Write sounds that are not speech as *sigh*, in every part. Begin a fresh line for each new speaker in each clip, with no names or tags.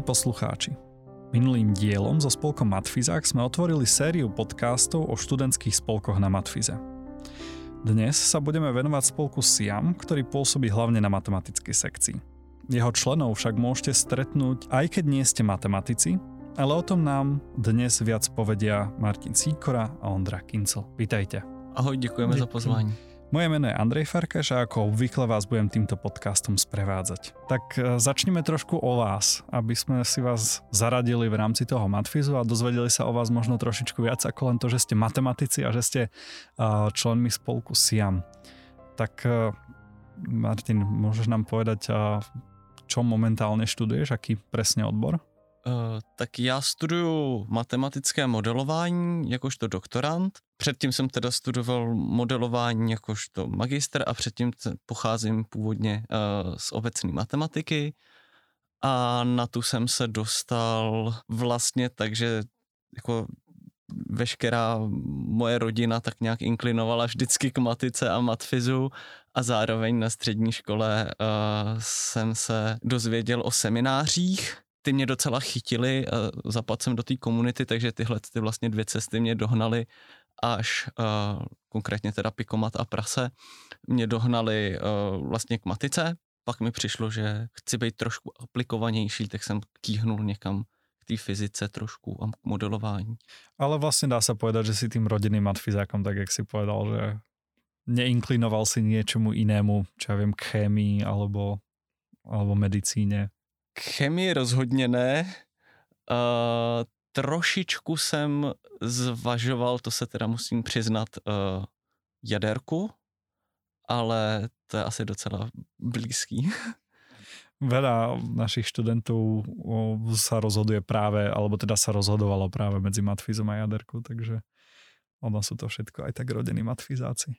Milí poslucháči, minulým dielom so spolkom Matfizák sme otvorili sériu podcastov o študentských spolkoch na Matfize. Dnes sa budeme venovať spolku SIAM, ktorý pôsobí hlavne na matematickej sekcii. Jeho členov však môžete stretnúť, aj keď nie ste matematici, ale o tom nám dnes viac povedia Martin Síkora a Ondra Kincel. Vítajte.
Ahoj, děkujeme Děkuji. za pozvání.
Moje meno je Andrej Farkaš a ako obvykle vás budem týmto podcastom sprevádzať. Tak e, začneme trošku o vás, aby sme si vás zaradili v rámci toho Matfizu a dozvedeli sa o vás možno trošičku viac ako len to, že ste matematici a že ste e, členmi spolku SIAM. Tak e, Martin, môžeš nám povedať, čo momentálne študuješ, aký presne odbor?
Uh, tak já studuju matematické modelování jakožto doktorant. Předtím jsem teda studoval modelování jakožto magister a předtím pocházím původně uh, z obecné matematiky. A na tu jsem se dostal vlastně takže jako veškerá moje rodina tak nějak inklinovala vždycky k matice a matfizu a zároveň na střední škole uh, jsem se dozvěděl o seminářích, ty mě docela chytily, zapadl jsem do té komunity, takže tyhle ty vlastně dvě cesty mě dohnaly až uh, konkrétně teda Pikomat a Prase mě dohnali uh, vlastně k matice, pak mi přišlo, že chci být trošku aplikovanější, tak jsem kýhnul někam k té fyzice trošku a k modelování.
Ale vlastně dá se povedat, že si tím rodinným matfizákom, tak jak si povedal, že neinklinoval si něčemu jinému, čo ja vím, k chémii alebo, alebo medicíně.
Chemii rozhodně ne. Uh, trošičku jsem zvažoval, to se teda musím přiznat, uh, jaderku, ale to je asi docela blízký.
Veľa našich študentov sa rozhoduje práve, alebo teda sa rozhodovalo práve medzi matfizom a jaderkou, takže ono sú to všetko aj tak rodení matfizáci.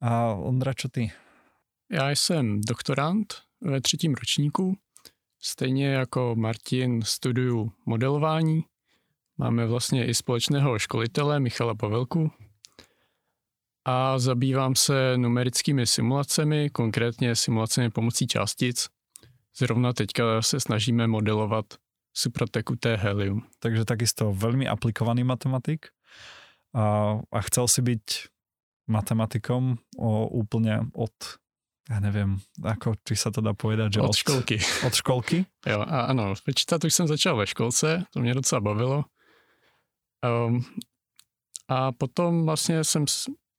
A Ondra, čo ty?
Já jsem doktorant ve třetím ročníku Stejně jako Martin studuju modelování. Máme vlastně i společného školitele Michala Pavelku. A zabývám se numerickými simulacemi, konkrétně simulacemi pomocí částic. Zrovna teďka se snažíme modelovat suprotekuté helium.
Takže takisto velmi aplikovaný matematik. A, a chcel si byť matematikom o, úplne od ja neviem, ako, či sa to dá povedať, že
od, od školky.
Od školky?
jo, a ano, počítat už jsem začal ve školce, to mě docela bavilo. Um, a potom vlastně jsem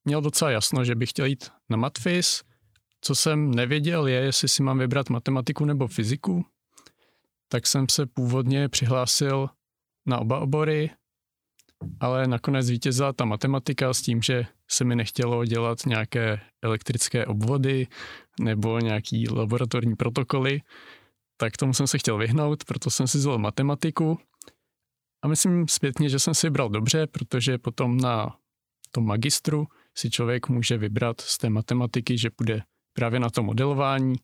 měl docela jasno, že bych chtěl jít na matfis. Co jsem nevěděl je, jestli si mám vybrat matematiku nebo fyziku. Tak jsem se původně přihlásil na oba obory, ale nakonec vítězila ta matematika s tím, že se mi nechtělo dělat nějaké elektrické obvody nebo nějaký laboratorní protokoly, tak tomu jsem se chtěl vyhnout, proto jsem si zvolil matematiku. A myslím zpětně, že jsem si vybral dobře, protože potom na tom magistru si člověk může vybrat z té matematiky, že půjde právě na to modelování,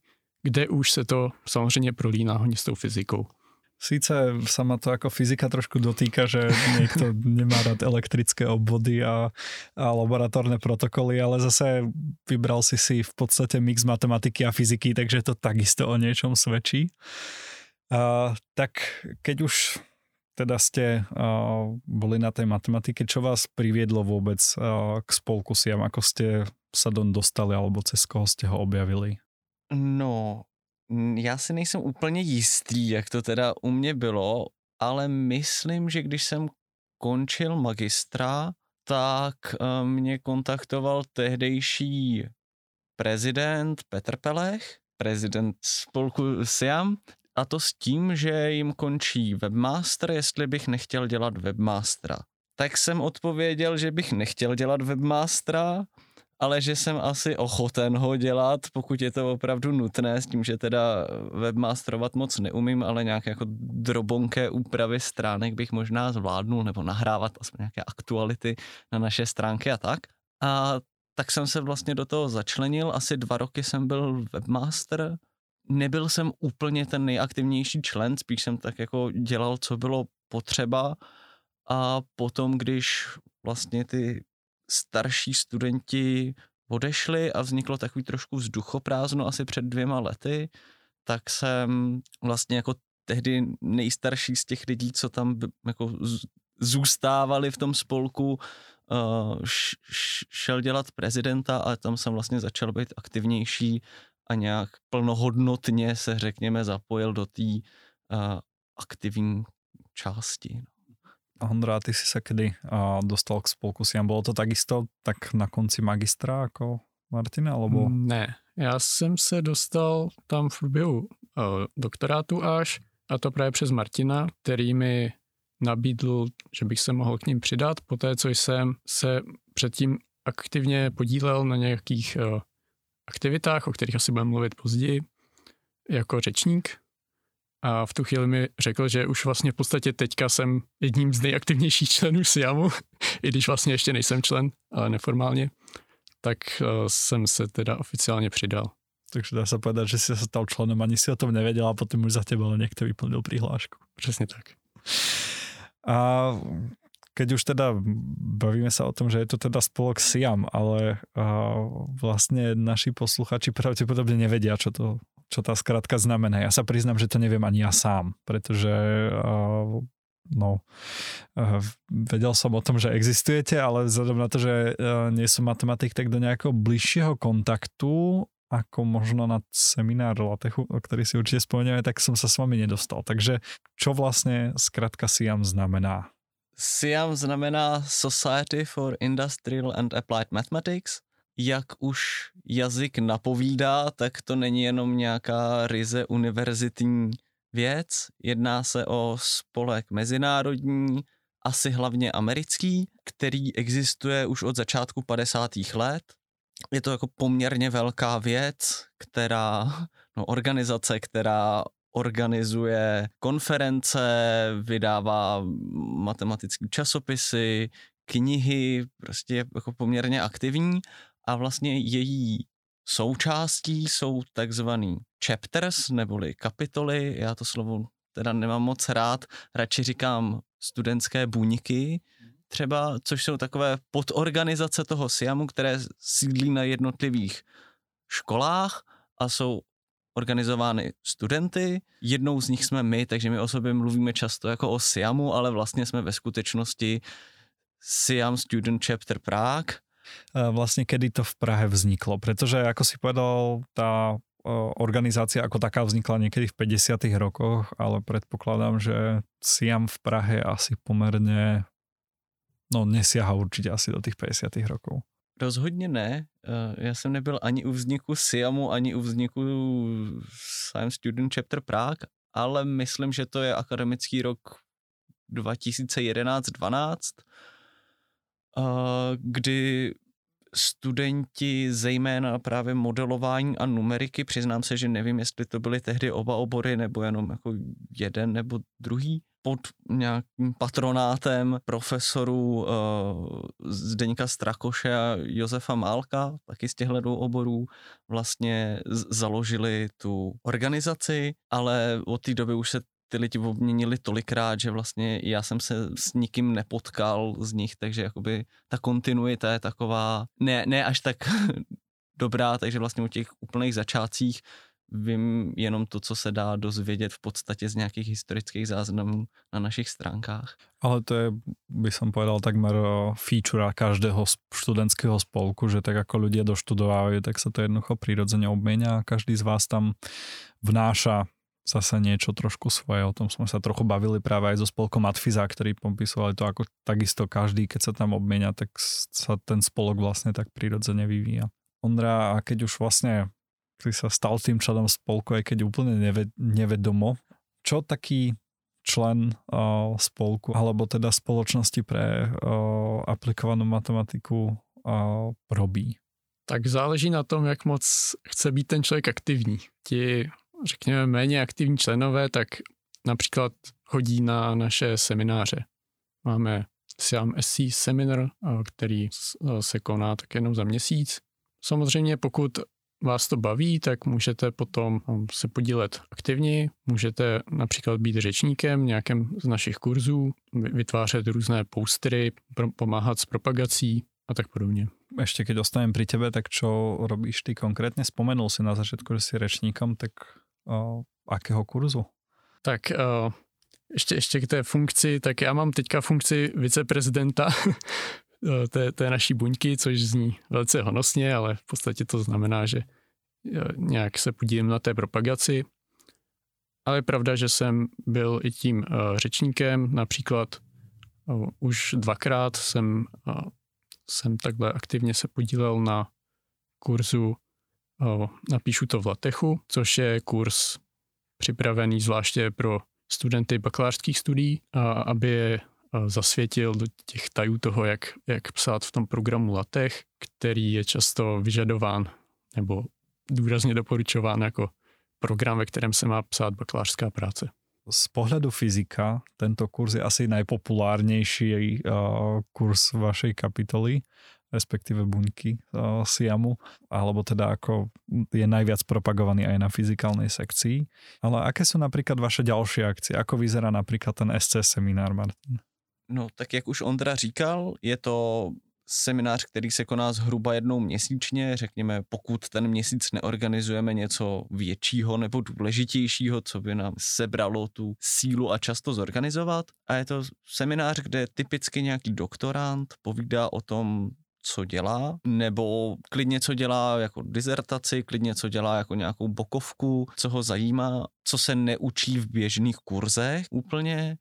kde už se to samozřejmě prolíná hodně s tou fyzikou.
Síce sa ma to ako fyzika trošku dotýka, že niekto nemá rád elektrické obvody a, a laboratórne protokoly, ale zase vybral si si v podstate mix matematiky a fyziky, takže to takisto o niečom svedčí. A, tak keď už teda ste a, boli na tej matematike, čo vás priviedlo vôbec a, k spolku SIAM, ako ste sa do dostali alebo cez koho ste ho objavili?
No, já si nejsem úplně jistý, jak to teda u mě bylo, ale myslím, že když jsem končil magistra, tak eh, mě kontaktoval tehdejší prezident Petr Pelech, prezident spolku SIAM, a to s tím, že jim končí webmaster, jestli bych nechtěl dělat webmastera. Tak jsem odpověděl, že bych nechtěl dělat webmastera, ale že jsem asi ochoten ho dělat, pokud je to opravdu nutné, s tím, že teda webmasterovat moc neumím, ale nějaké jako drobonké úpravy stránek bych možná zvládnul, nebo nahrávat aspoň nějaké aktuality na naše stránky a tak. A tak jsem se vlastně do toho začlenil, asi dva roky jsem byl webmaster, nebyl jsem úplně ten nejaktivnější člen, spíš jsem tak jako dělal, co bylo potřeba. A potom, když vlastně ty starší studenti odešli a vzniklo takový trošku vzduchoprázdno asi před dvěma lety, tak jsem vlastně jako tehdy nejstarší z těch lidí, co tam jako zůstávali v tom spolku, uh, šel dělat prezidenta, ale tam jsem vlastně začal být aktivnější a nějak plnohodnotně se, řekněme, zapojil do té uh, aktivní části.
Ondra, ty si se kdy uh, dostal k spolku Siam? Bylo to takisto tak na konci magistra jako Martina, alebo?
Ne, já jsem se dostal tam v průběhu uh, doktorátu až, a to právě přes Martina, který mi nabídl, že bych se mohl k ním přidat, poté co jsem se předtím aktivně podílel na nějakých uh, aktivitách, o kterých asi budeme mluvit později, jako řečník. A v tu chvíli mi řekl, že už vlastně v podstatě teďka jsem jedním z nejaktivnějších *laughs* členů Siamu, i když vlastně ještě nejsem člen, ale neformálně, tak uh, jsem se teda oficiálně přidal.
Takže dá se povedat, že si se stal členem, ani si o tom nevěděl a potom už za teba někdo vyplnil přihlášku.
Přesně tak.
A keď už teda bavíme sa o tom, že je to teda spolok Siam, ale vlastne naši posluchači pravdepodobne nevedia, čo to čo tá skratka znamená. Ja sa priznám, že to neviem ani ja sám, pretože no, vedel som o tom, že existujete, ale vzhľadom na to, že nie som matematik, tak do nejakého bližšieho kontaktu ako možno na seminár Latechu, o ktorý si určite spomenieme, tak som sa s vami nedostal. Takže čo vlastne skratka SIAM znamená?
SIAM znamená Society for Industrial and Applied Mathematics. Jak už jazyk napovídá, tak to není jenom nějaká ryze univerzitní věc. Jedná se o spolek mezinárodní, asi hlavně americký, který existuje už od začátku 50. let je to jako poměrně velká věc, která, no organizace, která organizuje konference, vydává matematické časopisy, knihy, prostě je jako poměrně aktivní a vlastně její součástí jsou takzvaný chapters neboli kapitoly, já to slovo teda nemám moc rád, radši říkám studentské buňky, třeba, což jsou takové podorganizace toho SIAMu, které sídlí na jednotlivých školách a jsou organizovány studenty. Jednou z nich jsme my, takže my o sobě mluvíme často jako o SIAMu, ale vlastně jsme ve skutečnosti SIAM Student Chapter Prague.
Vlastně kedy to v Prahe vzniklo? Protože, jako si povedal, ta organizácia ako taká vznikla niekedy v 50. rokoch, ale predpokladám, že Siam v Prahe asi pomerne no nesiaha určitě asi do těch 50. rokov.
Rozhodně ne. Eh, já jsem nebyl ani u vzniku SIAMu, ani u vzniku Science Student Chapter Prague, ale myslím, že to je akademický rok 2011-12, eh, kdy studenti zejména právě modelování a numeriky, přiznám se, že nevím, jestli to byly tehdy oba obory nebo jenom jako jeden nebo druhý, pod nějakým patronátem profesorů uh, Zdeňka Strakoše a Josefa Málka, taky z těchto dvou oborů, vlastně založili tu organizaci, ale od té doby už se ty lidi obměnili tolikrát, že vlastně já jsem se s nikým nepotkal z nich, takže jakoby ta kontinuita je taková ne, ne až tak *laughs* dobrá, takže vlastně u těch úplných začátcích vím jenom to, co se dá dozvědět v podstatě z nějakých historických záznamů na našich stránkách.
Ale to je, by som povedal, takmer feature každého studentského spolku, že tak ako ľudia doštudovávajú, tak sa to jednoducho prirodzene obmienia a každý z vás tam vnáša zase niečo trošku svoje. O tom sme sa trochu bavili práve aj so spolkom Matfiza, ktorí popisovali to ako takisto každý, keď sa tam obmienia, tak sa ten spolok vlastne tak prirodzene vyvíja. Ondra, a keď už vlastne si sa stal tým členom spolku, aj keď úplne neved, nevedomo. Čo taký člen uh, spolku alebo teda spoločnosti pre uh, aplikovanou matematiku uh, robí?
Tak záleží na tom, jak moc chce být ten člověk aktivní. Ti, řekněme, méně aktivní členové, tak například chodí na naše semináře. Máme Siam SC seminar, který se koná tak jenom za měsíc. Samozřejmě pokud vás to baví, tak můžete potom um, se podílet aktivně, můžete například být řečníkem nějakém z našich kurzů, vytvářet různé postery, pomáhat s propagací a tak podobně.
Ještě keď ostanem pri tebe, tak čo robíš ty konkrétně? Spomenul si na začátku, že jsi řečníkem, tak o, akého kurzu?
Tak uh, ještě, ještě k té funkci, tak já mám teďka funkci viceprezidenta *laughs* té, té naší buňky, což zní velice honosně, ale v podstatě to znamená, že nějak se podílím na té propagaci. Ale je pravda, že jsem byl i tím uh, řečníkem, například uh, už dvakrát jsem, uh, jsem takhle aktivně se podílel na kurzu Napíšu to v Latechu, což je kurz připravený zvláště pro studenty bakalářských studií, a aby je zasvětil do těch tajů toho, jak, jak psát v tom programu LaTeX, který je často vyžadován nebo důrazně doporučován jako program, ve kterém se má psát bakalářská práce.
Z pohľadu fyzika tento kurz je asi najpopulárnejší uh, kurz vašej kapitoly respektíve buňky uh, Siamu, alebo teda ako je najviac propagovaný aj na fyzikálnej sekcii. Ale aké sú napríklad vaše ďalšie akcie? Ako vyzerá napríklad ten SC seminár, Martin?
No, tak jak už Ondra říkal, je to seminář, který se koná zhruba jednou měsíčně, řekněme, pokud ten měsíc neorganizujeme něco většího nebo důležitějšího, co by nám sebralo tu sílu a často zorganizovat. A je to seminář, kde typicky nějaký doktorant povídá o tom, co dělá, nebo klidně co dělá jako dizertaci, klidně co dělá jako nějakou bokovku, co ho zajímá, co se neučí v běžných kurzech úplně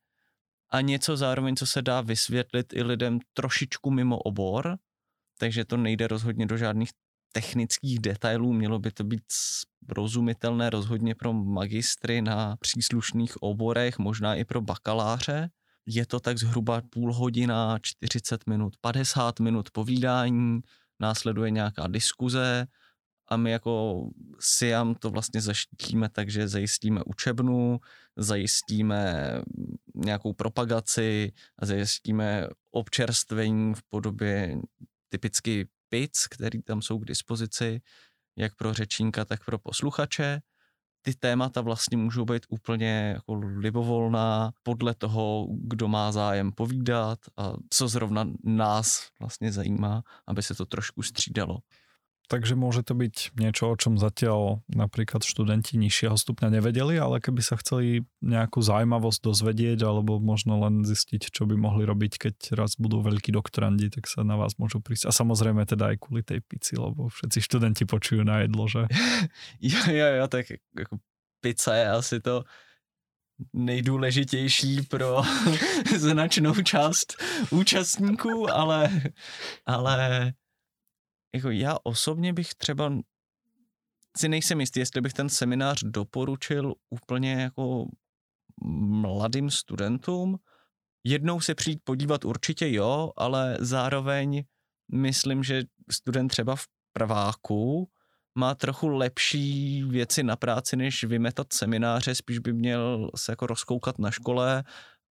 a něco zároveň, co se dá vysvětlit i lidem trošičku mimo obor, takže to nejde rozhodně do žádných technických detailů, mělo by to být rozumitelné rozhodně pro magistry na příslušných oborech, možná i pro bakaláře je to tak zhruba půl hodina, 40 minut, 50 minut povídání, následuje nějaká diskuze a my jako SIAM to vlastně zaštítíme takže zajistíme učebnu, zajistíme nějakou propagaci a zajistíme občerstvení v podobě typicky pic, který tam jsou k dispozici, jak pro řečníka, tak pro posluchače ty témata vlastně můžou být úplně jako libovolná podle toho, kdo má zájem povídat a co zrovna nás vlastně zajímá, aby se to trošku střídalo.
Takže môže to byť niečo, o čom zatiaľ napríklad študenti nižšieho stupňa nevedeli, ale keby sa chceli nejakú zaujímavosť dozvedieť alebo možno len zistiť, čo by mohli robiť, keď raz budú veľkí doktorandi, tak sa na vás môžu prísť. A samozrejme teda aj kvôli tej pici, lebo všetci študenti počujú na jedlo, že? *laughs*
jo, jo, jo, tak jako pizza je asi to nejdůležitější pro *laughs* značnou část účastníků, ale, ale jako já osobně bych třeba si nejsem jistý, jestli bych ten seminář doporučil úplně jako mladým studentům. Jednou se přijít podívat určitě jo, ale zároveň myslím, že student třeba v prváku má trochu lepší věci na práci, než vymetat semináře, spíš by měl se jako rozkoukat na škole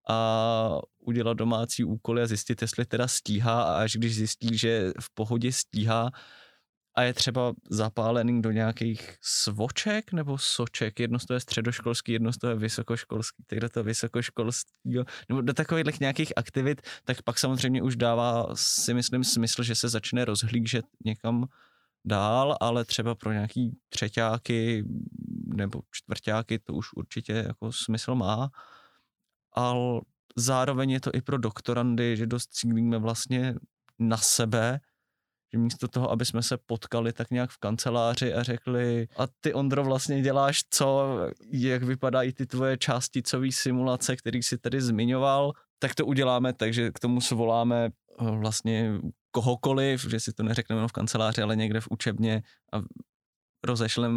a udělat domácí úkoly a zjistit, jestli teda stíhá. A až když zjistí, že v pohodě stíhá a je třeba zapálený do nějakých svoček nebo soček, jedno z toho je středoškolský, jedno z toho je vysokoškolský, tak do toho vysokoškolského, nebo do takových nějakých aktivit, tak pak samozřejmě už dává si myslím smysl, že se začne rozhlížet někam dál, ale třeba pro nějaký třetíáky nebo čtvrtáky to už určitě jako smysl má ale zároveň je to i pro doktorandy, že dost cílíme vlastně na sebe, že místo toho, aby jsme se potkali tak nějak v kanceláři a řekli, a ty Ondro vlastně děláš co, jak vypadají ty tvoje částicové simulace, který si tady zmiňoval, tak to uděláme takže k tomu svoláme eh, vlastně kohokoliv, že si to neřekneme v kanceláři, ale někde v učebně a rozešlem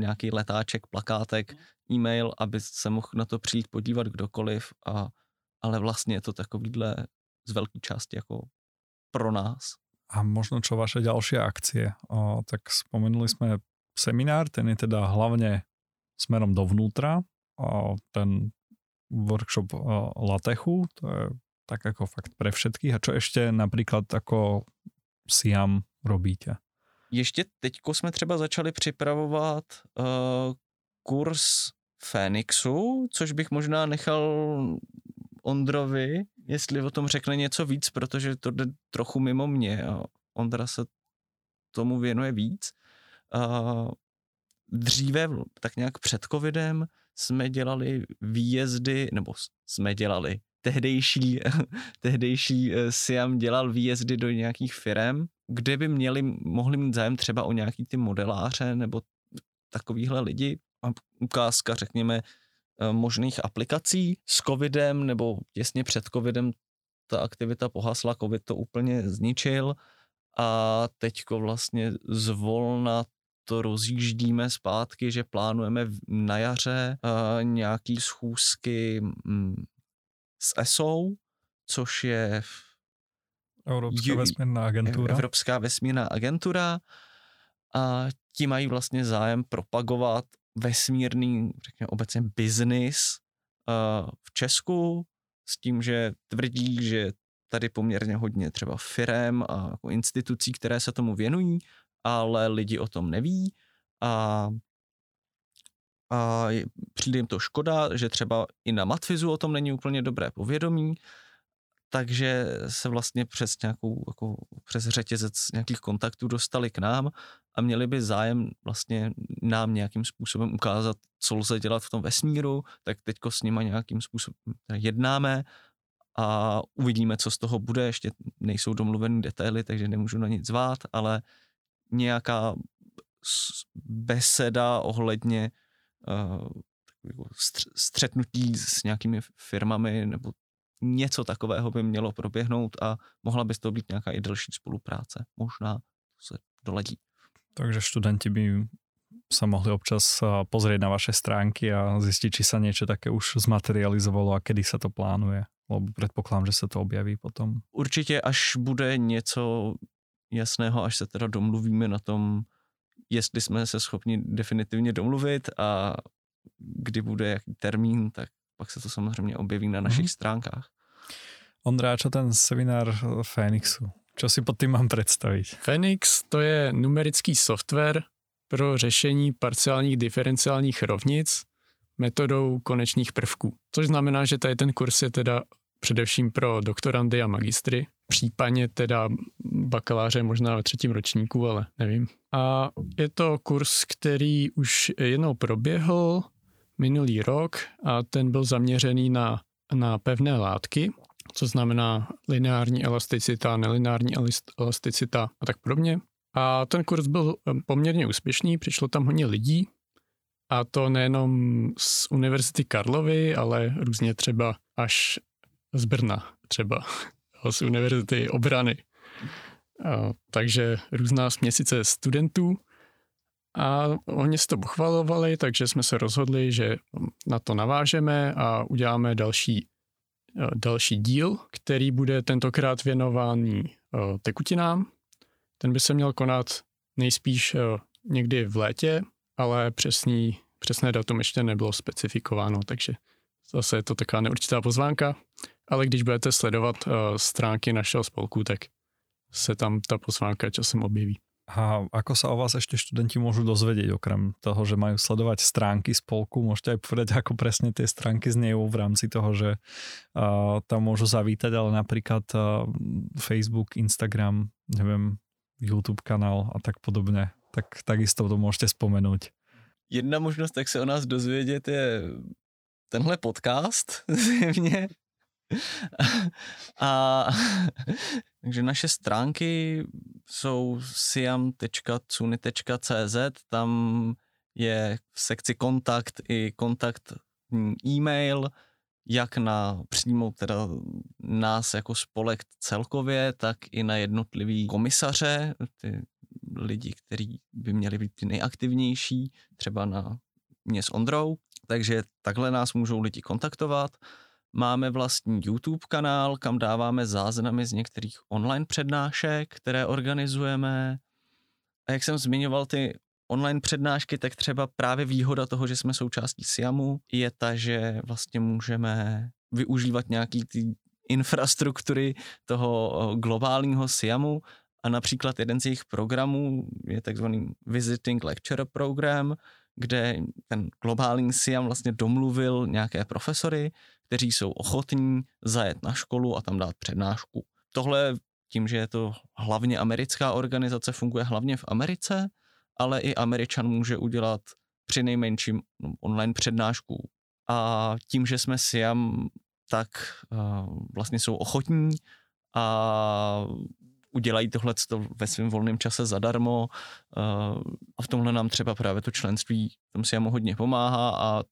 nějaký letáček, plakátek, e-mail, aby se mohl na to přijít podívat kdokoliv, a, ale vlastně je to takovýhle z velké části jako pro nás.
A možno čo vaše ďalšie akcie? O, tak spomenuli sme seminár, ten je teda hlavne smerom dovnútra. O, ten workshop o, Latechu, to je tak ako fakt pre všetkých. A čo ešte napríklad ako Siam robíte?
Ještě teďko jsme třeba začali připravovat uh, kurz Fénixu, což bych možná nechal Ondrovi, jestli o tom řekne něco víc, protože to jde trochu mimo mě a Ondra se tomu věnuje víc. Uh, dříve, tak nějak před covidem, jsme dělali výjezdy, nebo jsme dělali, tehdejší, *laughs* tehdejší eh, Siam dělal výjezdy do nějakých firm, kde by měli, mohli mít zájem třeba o nějaký ty modeláře nebo takovýhle lidi. A ukázka, řekněme, eh, možných aplikací s covidem nebo těsně před covidem ta aktivita pohasla, covid to úplně zničil a teďko vlastně zvolna to rozjíždíme zpátky, že plánujeme na jaře uh, nějaký schůzky um, s ESO, což je
Evropská vesmírná agentura.
Evropská vesmírná agentura a ti mají vlastně zájem propagovat vesmírný, řekněme obecně biznis uh, v Česku s tím, že tvrdí, že tady poměrně hodně třeba firem a jako institucí, které se tomu věnují, ale lidi o tom neví a, a přijde jim to škoda, že třeba i na Matfizu o tom není úplně dobré povědomí, takže se vlastně přes nějakou, jako přes řetězec nějakých kontaktů dostali k nám a měli by zájem vlastně nám nějakým způsobem ukázat, co lze dělat v tom vesmíru, tak teďko s nima nějakým způsobem jednáme a uvidíme, co z toho bude. Ještě nejsou domluvený detaily, takže nemůžu na nic zvát, ale nějaká beseda ohledně uh, střetnutí s nějakými firmami nebo něco takového by mělo proběhnout a mohla by to být nějaká i delší spolupráce. Možná se doladí.
Takže studenti by sa mohli občas pozrieť na vaše stránky a zistiť, či sa niečo také už zmaterializovalo a kedy sa to plánuje. Lebo predpokladám, že sa to objaví potom.
Určitě, až bude něco jasného, až se teda domluvíme na tom, jestli jsme se schopni definitivně domluvit a kdy bude jaký termín, tak pak se to samozřejmě objeví na našich mm-hmm. stránkách.
Ondra, čo ten seminár Fénixu? Čo si pod tým mám představit?
Phoenix to je numerický software pro řešení parciálních diferenciálních rovnic metodou konečných prvků. Což znamená, že tady ten kurz je teda především pro doktorandy a magistry, případně teda bakaláře možná ve třetím ročníku, ale nevím. A je to kurz, který už jednou proběhl minulý rok a ten byl zaměřený na, na pevné látky, co znamená lineární elasticita, nelineární elasticita a tak podobně. A ten kurz byl poměrně úspěšný, přišlo tam hodně lidí, a to nejenom z Univerzity Karlovy, ale různě třeba až z Brna třeba, *laughs* z Univerzity obrany. Takže různá směsice studentů a oni se to pochvalovali, takže jsme se rozhodli, že na to navážeme a uděláme další, další díl, který bude tentokrát věnovaný tekutinám. Ten by se měl konat nejspíš někdy v létě, ale přesný, přesné datum ještě nebylo specifikováno, takže zase je to taková neurčitá pozvánka, ale když budete sledovat uh, stránky našeho spolku, tak se tam ta pozvánka časem objeví.
A ako sa o vás ešte študenti môžu dozvedieť, okrem toho, že majú sledovať stránky spolku? Môžete aj povedať, ako presne tie stránky znejú v rámci toho, že uh, tam môžu zavítať, ale napríklad uh, Facebook, Instagram, neviem, YouTube kanál a tak podobne. Tak takisto to môžete spomenúť.
Jedna možnost, jak se o nás dozvědět, je tenhle podcast *laughs* zjevně. *laughs* A *laughs* takže naše stránky jsou siam.cuny.cz, tam je v sekci kontakt i kontakt e-mail, jak na přímo teda nás jako spolek celkově, tak i na jednotlivý komisaře, ty lidi, kteří by měli být ty nejaktivnější, třeba na mě s Ondrou. Takže takhle nás můžou lidi kontaktovat. Máme vlastní YouTube kanál, kam dáváme záznamy z některých online přednášek, které organizujeme. A jak jsem zmiňoval ty online přednášky, tak třeba právě výhoda toho, že jsme součástí SIAMu, je ta, že vlastně můžeme využívat nějaký ty infrastruktury toho globálního SIAMu a například jeden z jejich programů je takzvaný Visiting Lecturer Program, kde ten globální SIAM vlastně domluvil nějaké profesory, kteří jsou ochotní zajet na školu a tam dát přednášku. Tohle tím, že je to hlavně americká organizace, funguje hlavně v Americe, ale i Američan může udělat při nejmenším no, online přednášku. A tím, že jsme Siam, tak uh, vlastně jsou ochotní a udělají tohle ve svém volném čase zadarmo uh, a v tomhle nám třeba právě to členství tom Siamu hodně pomáhá a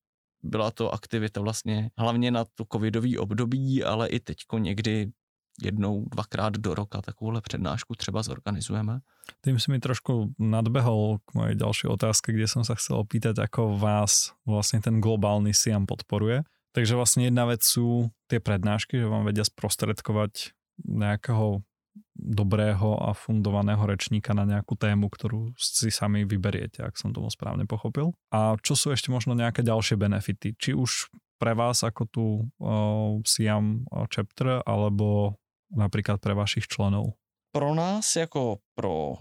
byla to aktivita vlastně hlavně na to covidový období, ale i teďko někdy jednou, dvakrát do roka takovouhle přednášku třeba zorganizujeme.
Tým si mi trošku nadbehol k mojej ďalšej otázke, kde som sa chcel opýtať, ako vás vlastne ten globálny SIAM podporuje. Takže vlastne jedna vec sú tie prednášky, že vám vedia sprostredkovať nejakého dobrého a fundovaného rečníka na nejakú tému, ktorú si sami vyberiete, ak som tomu správne pochopil. A čo sú ešte možno nejaké ďalšie benefity? Či už pre vás ako tu uh, Siam chapter, alebo například pre vašich členů?
Pro nás jako pro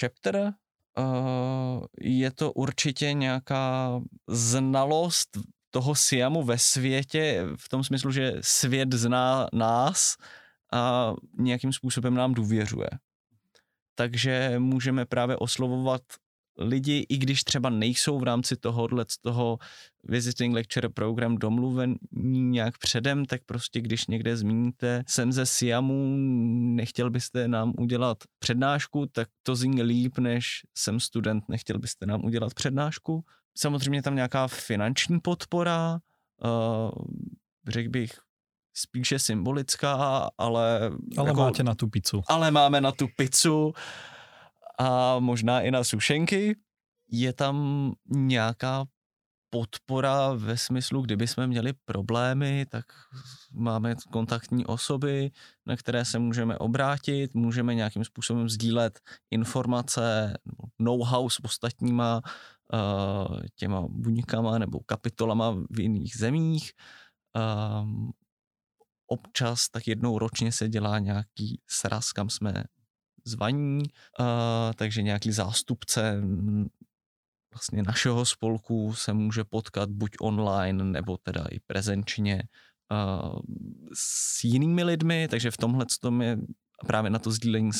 chapter uh, je to určitě nějaká znalost toho Siamu ve světě, v tom smyslu, že svět zná nás a nějakým způsobem nám důvěřuje. Takže můžeme právě oslovovat lidi, i když třeba nejsou v rámci tohohle z toho visiting lecture program domluvení nějak předem, tak prostě když někde zmíníte, jsem ze Siamu, nechtěl byste nám udělat přednášku, tak to zní líp, než jsem student, nechtěl byste nám udělat přednášku. Samozřejmě tam nějaká finanční podpora, uh, řekl bych, spíše symbolická, ale...
Ale jako, máte na tu pizzu.
Ale máme na tu pizzu a možná i na sušenky. Je tam nějaká podpora ve smyslu, kdyby jsme měli problémy, tak máme kontaktní osoby, na které se můžeme obrátit, můžeme nějakým způsobem sdílet informace, know-how s ostatníma uh, těma buňkama nebo kapitolama v jiných zemích. Občas tak jednou ročně se dělá nějaký sraz, kam jsme zvaní, uh, takže nějaký zástupce vlastně našeho spolku se může potkat buď online, nebo teda i prezenčně uh, s jinými lidmi, takže v tomhle tom je právě na to sdílení,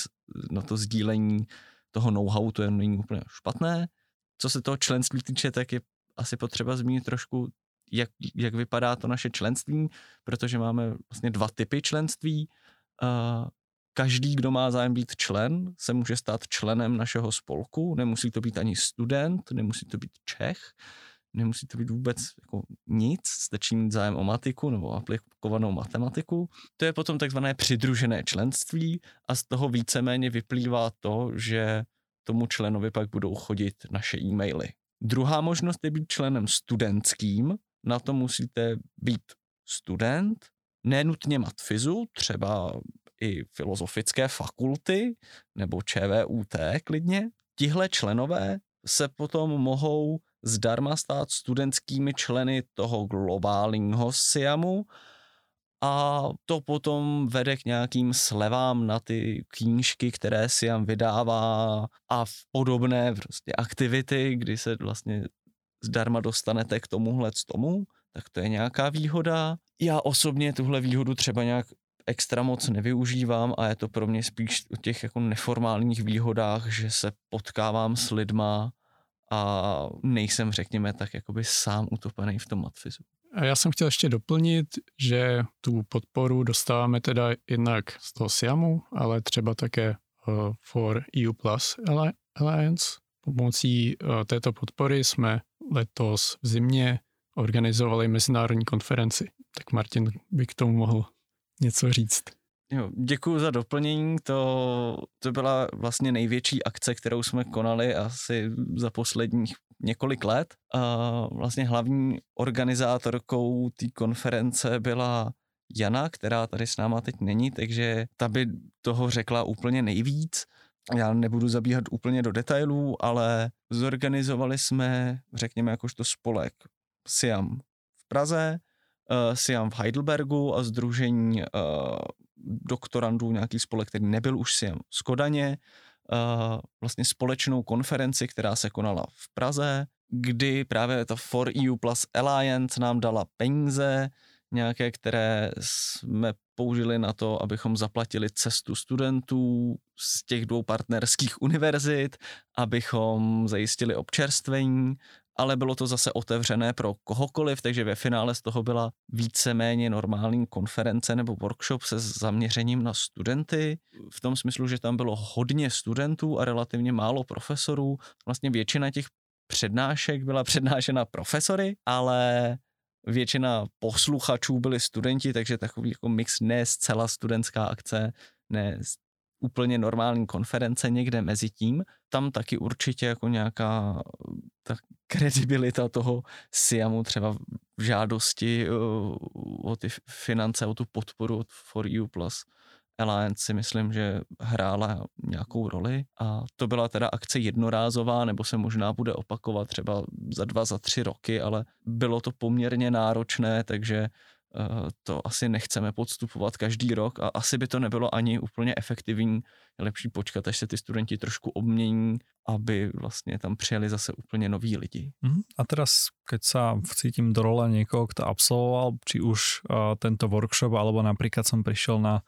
na to sdílení toho know-how to je není úplně špatné. Co se toho členství týče, tak je asi potřeba zmínit trošku, jak, jak vypadá to naše členství, protože máme vlastně dva typy členství. Každý, kdo má zájem být člen, se může stát členem našeho spolku. Nemusí to být ani student, nemusí to být Čech, nemusí to být vůbec jako nic, stačí mít zájem o matiku nebo aplikovanou matematiku. To je potom takzvané přidružené členství a z toho víceméně vyplývá to, že tomu členovi pak budou chodit naše e-maily. Druhá možnost je být členem studentským, na to musíte být student, nenutně matfizu, třeba i filozofické fakulty nebo ČVUT klidně. Tihle členové se potom mohou zdarma stát studentskými členy toho globálního SIAMu a to potom vede k nějakým slevám na ty knížky, které SIAM vydává a v podobné prostě aktivity, kdy se vlastně zdarma dostanete k tomuhle tomu, tak to je nějaká výhoda. Já osobně tuhle výhodu třeba nějak extra moc nevyužívám a je to pro mě spíš o těch jako neformálních výhodách, že se potkávám s lidma a nejsem, řekněme, tak jakoby sám utopený v tom matfizu.
A já jsem chtěl ještě doplnit, že tu podporu dostáváme teda jednak z toho SIAMu, ale třeba také uh, for EU Plus Alliance. Pomocí uh, této podpory jsme letos v zimě organizovali mezinárodní konferenci. Tak Martin by k tomu mohl něco říct.
Jo, děkuji za doplnění. To, to byla vlastně největší akce, kterou jsme konali asi za posledních několik let. A vlastně hlavní organizátorkou té konference byla Jana, která tady s náma teď není, takže ta by toho řekla úplně nejvíc. Já nebudu zabíhat úplně do detailů, ale zorganizovali jsme, řekněme, jakožto spolek Siam v Praze, uh, Siam v Heidelbergu a združení uh, doktorandů, nějaký spolek, který nebyl už Siam z Kodaně, uh, vlastně společnou konferenci, která se konala v Praze, kdy právě ta For EU Plus Alliance nám dala peníze, nějaké, které jsme použili na to, abychom zaplatili cestu studentů z těch dvou partnerských univerzit, abychom zajistili občerstvení ale bylo to zase otevřené pro kohokoliv, takže ve finále z toho byla víceméně normální konference nebo workshop se zaměřením na studenty, v tom smyslu, že tam bylo hodně studentů a relativně málo profesorů. Vlastně většina těch přednášek byla přednášena profesory, ale většina posluchačů byli studenti, takže takový jako mix ne zcela studentská akce, ne úplně normální konference někde mezi tím. Tam taky určitě jako nějaká ta kredibilita toho Siamu třeba v žádosti o ty finance, o tu podporu od For You Plus Alliance si myslím, že hrála nějakou roli a to byla teda akce jednorázová, nebo se možná bude opakovat třeba za dva, za tři roky, ale bylo to poměrně náročné, takže eh, to asi nechceme podstupovat každý rok a asi by to nebylo ani úplně efektivní. Je lepší počkat, až se ty studenti trošku obmění, aby vlastně tam přijeli zase úplně noví lidi.
Mhm. A teraz, keď sa vcítim do role niekoho, kto absolvoval, či už uh, tento workshop, alebo napríklad som prišiel na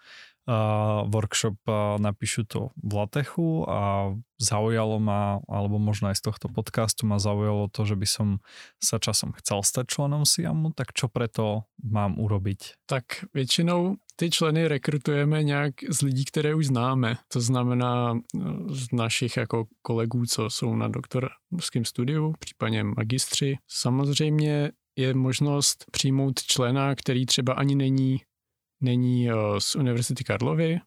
workshop napíšu to v Latechu a zaujalo ma, alebo možno aj z tohto podcastu ma zaujalo to, že by som sa časom chcel stať členom Siamu, tak čo preto mám urobiť?
Tak většinou ty členy rekrutujeme nějak z lidí, které už známe. To znamená z našich jako kolegů, co jsou na doktorském studiu, případně magistři. Samozřejmě je možnost přijmout člena, který třeba ani není není eh, z Univerzity Karlovy,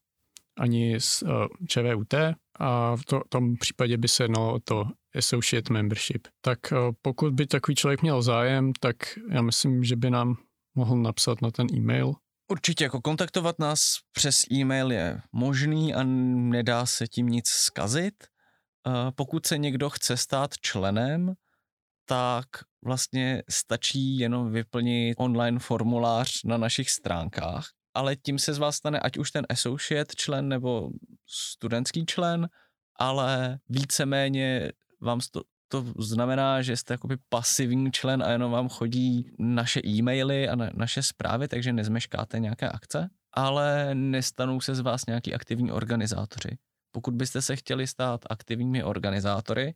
ani z eh, ČVUT a v to, tom případě by se jednalo o to associate membership. Tak eh, pokud by takový člověk měl zájem, tak já myslím, že by nám mohl napsat na ten e-mail.
Určitě, jako kontaktovat nás přes e-mail je možný a nedá se tím nic zkazit. Pokud se někdo chce stát členem, tak vlastně stačí jenom vyplnit online formulář na našich stránkách ale tím se z vás stane ať už ten associate člen nebo studentský člen, ale víceméně vám to, to znamená, že jste jakoby pasivní člen a jenom vám chodí naše e-maily a na, naše zprávy, takže nezmeškáte nějaké akce, ale nestanou se z vás nějaký aktivní organizátoři. Pokud byste se chtěli stát aktivními organizátory,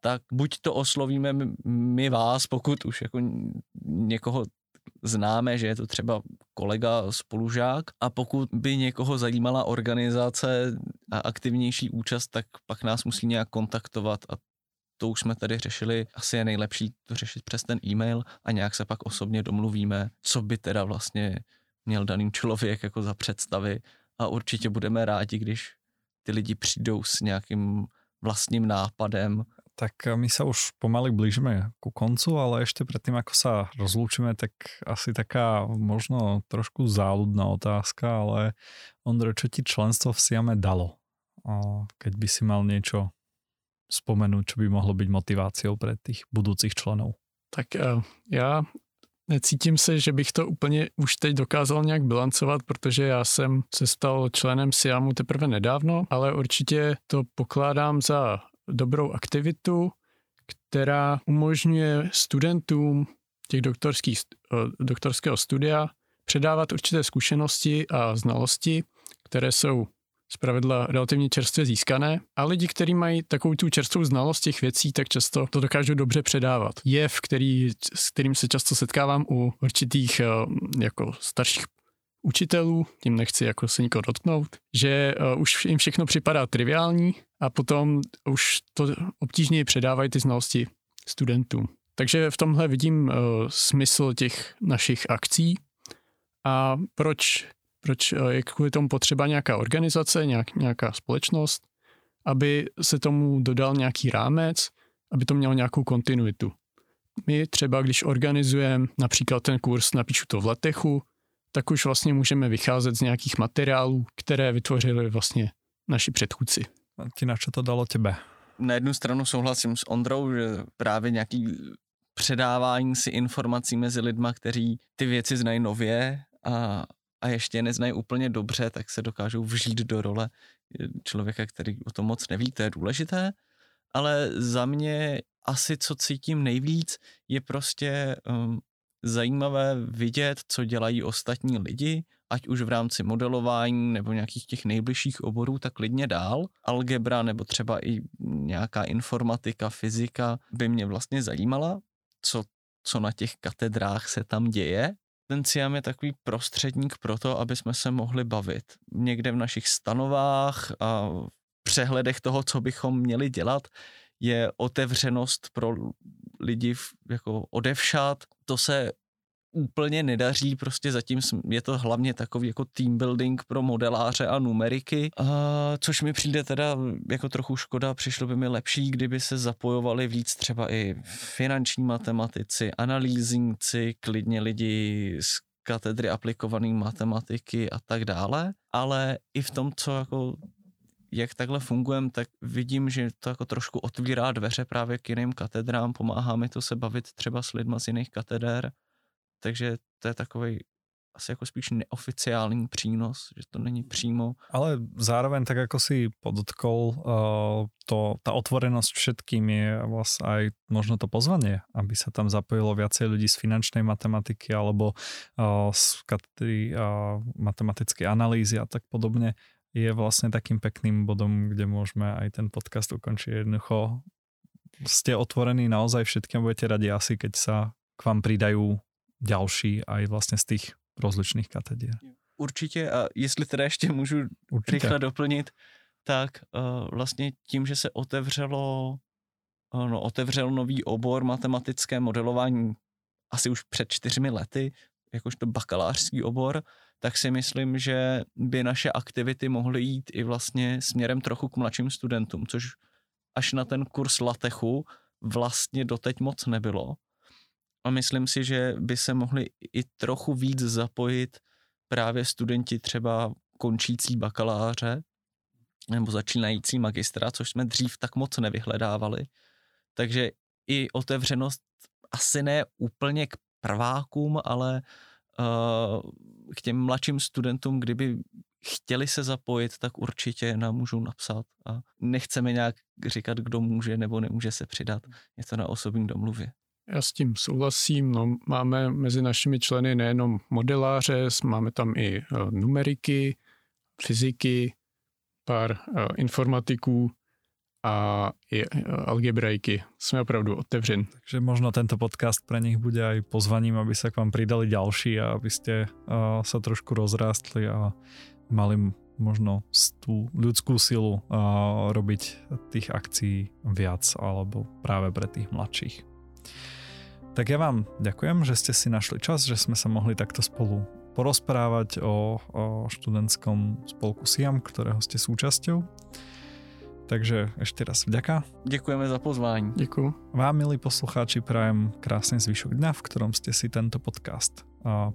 tak buď to oslovíme my vás, pokud už jako někoho známe, že je to třeba kolega, spolužák. A pokud by někoho zajímala organizace a aktivnější účast, tak pak nás musí nějak kontaktovat. A to už jsme tady řešili, asi je nejlepší to řešit přes ten e-mail a nějak se pak osobně domluvíme, co by teda vlastně měl daný člověk jako za představy. A určitě budeme rádi, když ty lidi přijdou s nějakým vlastním nápadem
tak eh, my sa už pomaly blížime ku koncu, ale ešte predtým, ako sa rozlúčime, tak asi taká možno trošku záľudná otázka, ale Ondro, čo ti členstvo v Siame dalo? Keď by si mal niečo spomenúť, čo by mohlo byť motiváciou pre tých budúcich členov?
Tak uh, já necítím se, že bych to úplně už teď dokázal nějak bilancovat, protože já jsem se stal členem Siamu teprve nedávno, ale určitě to pokládám za dobrou aktivitu, která umožňuje studentům těch doktorských, eh, doktorského studia předávat určité zkušenosti a znalosti, které jsou zpravidla relativně čerstvě získané a lidi, kteří mají takovou tu čerstvou znalost těch věcí, tak často to dokážou dobře předávat. Jev, který, s kterým se často setkávám u určitých eh, jako starších učitelů, tím nechci jako se nikoho dotknout, že uh, už jim všechno připadá triviální a potom už to obtížněji předávají ty znalosti studentům. Takže v tomhle vidím uh, smysl těch našich akcí a proč, proč uh, je kvůli tomu potřeba nějaká organizace, nějak, nějaká společnost, aby se tomu dodal nějaký rámec, aby to mělo nějakou kontinuitu. My třeba, když organizujeme například ten kurz Napíšu to v Letechu, tak už vlastně můžeme vycházet z nějakých materiálů, které vytvořili vlastně naši předchůdci.
Ti na čo to dalo tebe?
Na jednu stranu souhlasím s Ondrou, že právě nějaký předávání si informací mezi lidma, kteří ty věci znají nově a, a ještě neznají úplně dobře, tak se dokážou vžít do role člověka, který o tom moc neví, to je důležité. Ale za mě asi, co cítím nejvíc, je prostě um, zajímavé vidět, co dělají ostatní lidi, ať už v rámci modelování nebo nějakých těch nejbližších oborů, tak klidně dál. Algebra nebo třeba i nějaká informatika, fyzika by mě vlastně zajímala, co, co na těch katedrách se tam děje. Ten CIAM je takový prostředník pro to, aby jsme se mohli bavit. Někde v našich stanovách a přehledech toho, co bychom měli dělat, je otevřenost pro lidi jako odevšat. To se úplně nedaří, prostě zatím je to hlavně takový jako team building pro modeláře a numeriky, a což mi přijde teda jako trochu škoda, přišlo by mi lepší, kdyby se zapojovali víc třeba i finanční matematici, analýzníci, klidně lidi z katedry aplikované matematiky a tak dále, ale i v tom, co jako jak takhle fungujeme, tak vidím, že to jako trošku otvírá dveře právě k jiným katedrám, pomáhá mi to se bavit třeba s lidma z jiných kateder, takže to je takový asi jako spíš neoficiální přínos, že to není přímo.
Ale zároveň tak jako si podotkol, uh, to, ta otvorenosť všetkým je vlastne aj možno to pozvanie, aby sa tam zapojilo viacej ľudí z finančnej matematiky alebo uh, z katedry uh, matematickej analýzy a tak podobne je vlastne takým pekným bodom, kde môžeme aj ten podcast ukončiť jednoducho. Ste otvorení naozaj všetkým, budete radi asi, keď sa k vám pridajú ďalší aj vlastne z tých rozličných katedier.
Určitě a jestli teda ještě můžu Určitě. rychle doplnit, tak uh, vlastně tím, že se otevřelo, uh, no, otevřel nový obor matematické modelování asi už před čtyřmi lety, jakožto bakalářský obor, tak si myslím, že by naše aktivity mohly jít i vlastně směrem trochu k mladším studentům, což až na ten kurz Latechu vlastně doteď moc nebylo. A myslím si, že by se mohli i trochu víc zapojit právě studenti třeba končící bakaláře nebo začínající magistra, což jsme dřív tak moc nevyhledávali. Takže i otevřenost asi ne úplně k prvákům, ale uh, k těm mladším studentům, kdyby chtěli se zapojit, tak určitě nám můžou napsat a nechceme nějak říkat, kdo může nebo nemůže se přidat. Je to na osobní domluvě.
Já s tím souhlasím. No, máme mezi našimi členy nejenom modeláře, máme tam i uh, numeriky, fyziky, pár uh, informatiků a i uh, algebrajky. Jsme opravdu otevření.
Takže možno tento podcast pre nich bude aj pozvaním, aby sa k vám pridali ďalší a aby ste uh, sa trošku rozrástli a mali možno tú ľudskú silu uh, robiť tých akcií viac alebo práve pre tých mladších. Tak ja vám ďakujem, že ste si našli čas, že sme sa mohli takto spolu porozprávať o, o študentskom spolku SIAM, ktorého ste súčasťou. Takže ešte raz vďaka.
Ďakujeme za pozvání.
Ďakujem.
Vám, milí poslucháči, prajem krásny zvyšok dňa, v ktorom ste si tento podcast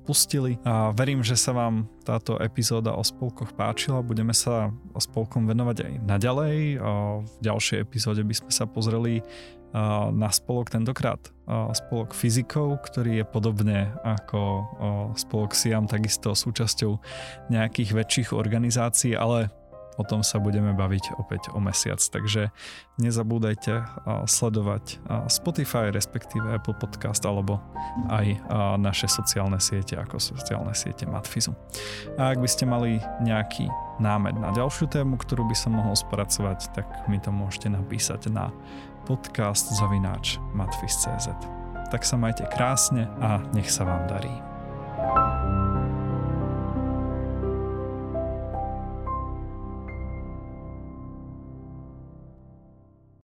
pustili. A verím, že sa vám táto epizóda o spolkoch páčila. Budeme sa spolkom venovať aj naďalej. A v ďalšej epizóde by sme sa pozreli na spolok tentokrát spolok fyzikov, ktorý je podobne ako spolok SIAM takisto súčasťou nejakých väčších organizácií, ale o tom sa budeme baviť opäť o mesiac. Takže nezabúdajte sledovať Spotify, respektíve Apple Podcast alebo aj naše sociálne siete ako sociálne siete Matfizu. A ak by ste mali nejaký námed na ďalšiu tému, ktorú by som mohol spracovať, tak mi to môžete napísať na podcast zavináč. Tak sa majte krásne a nech sa vám darí.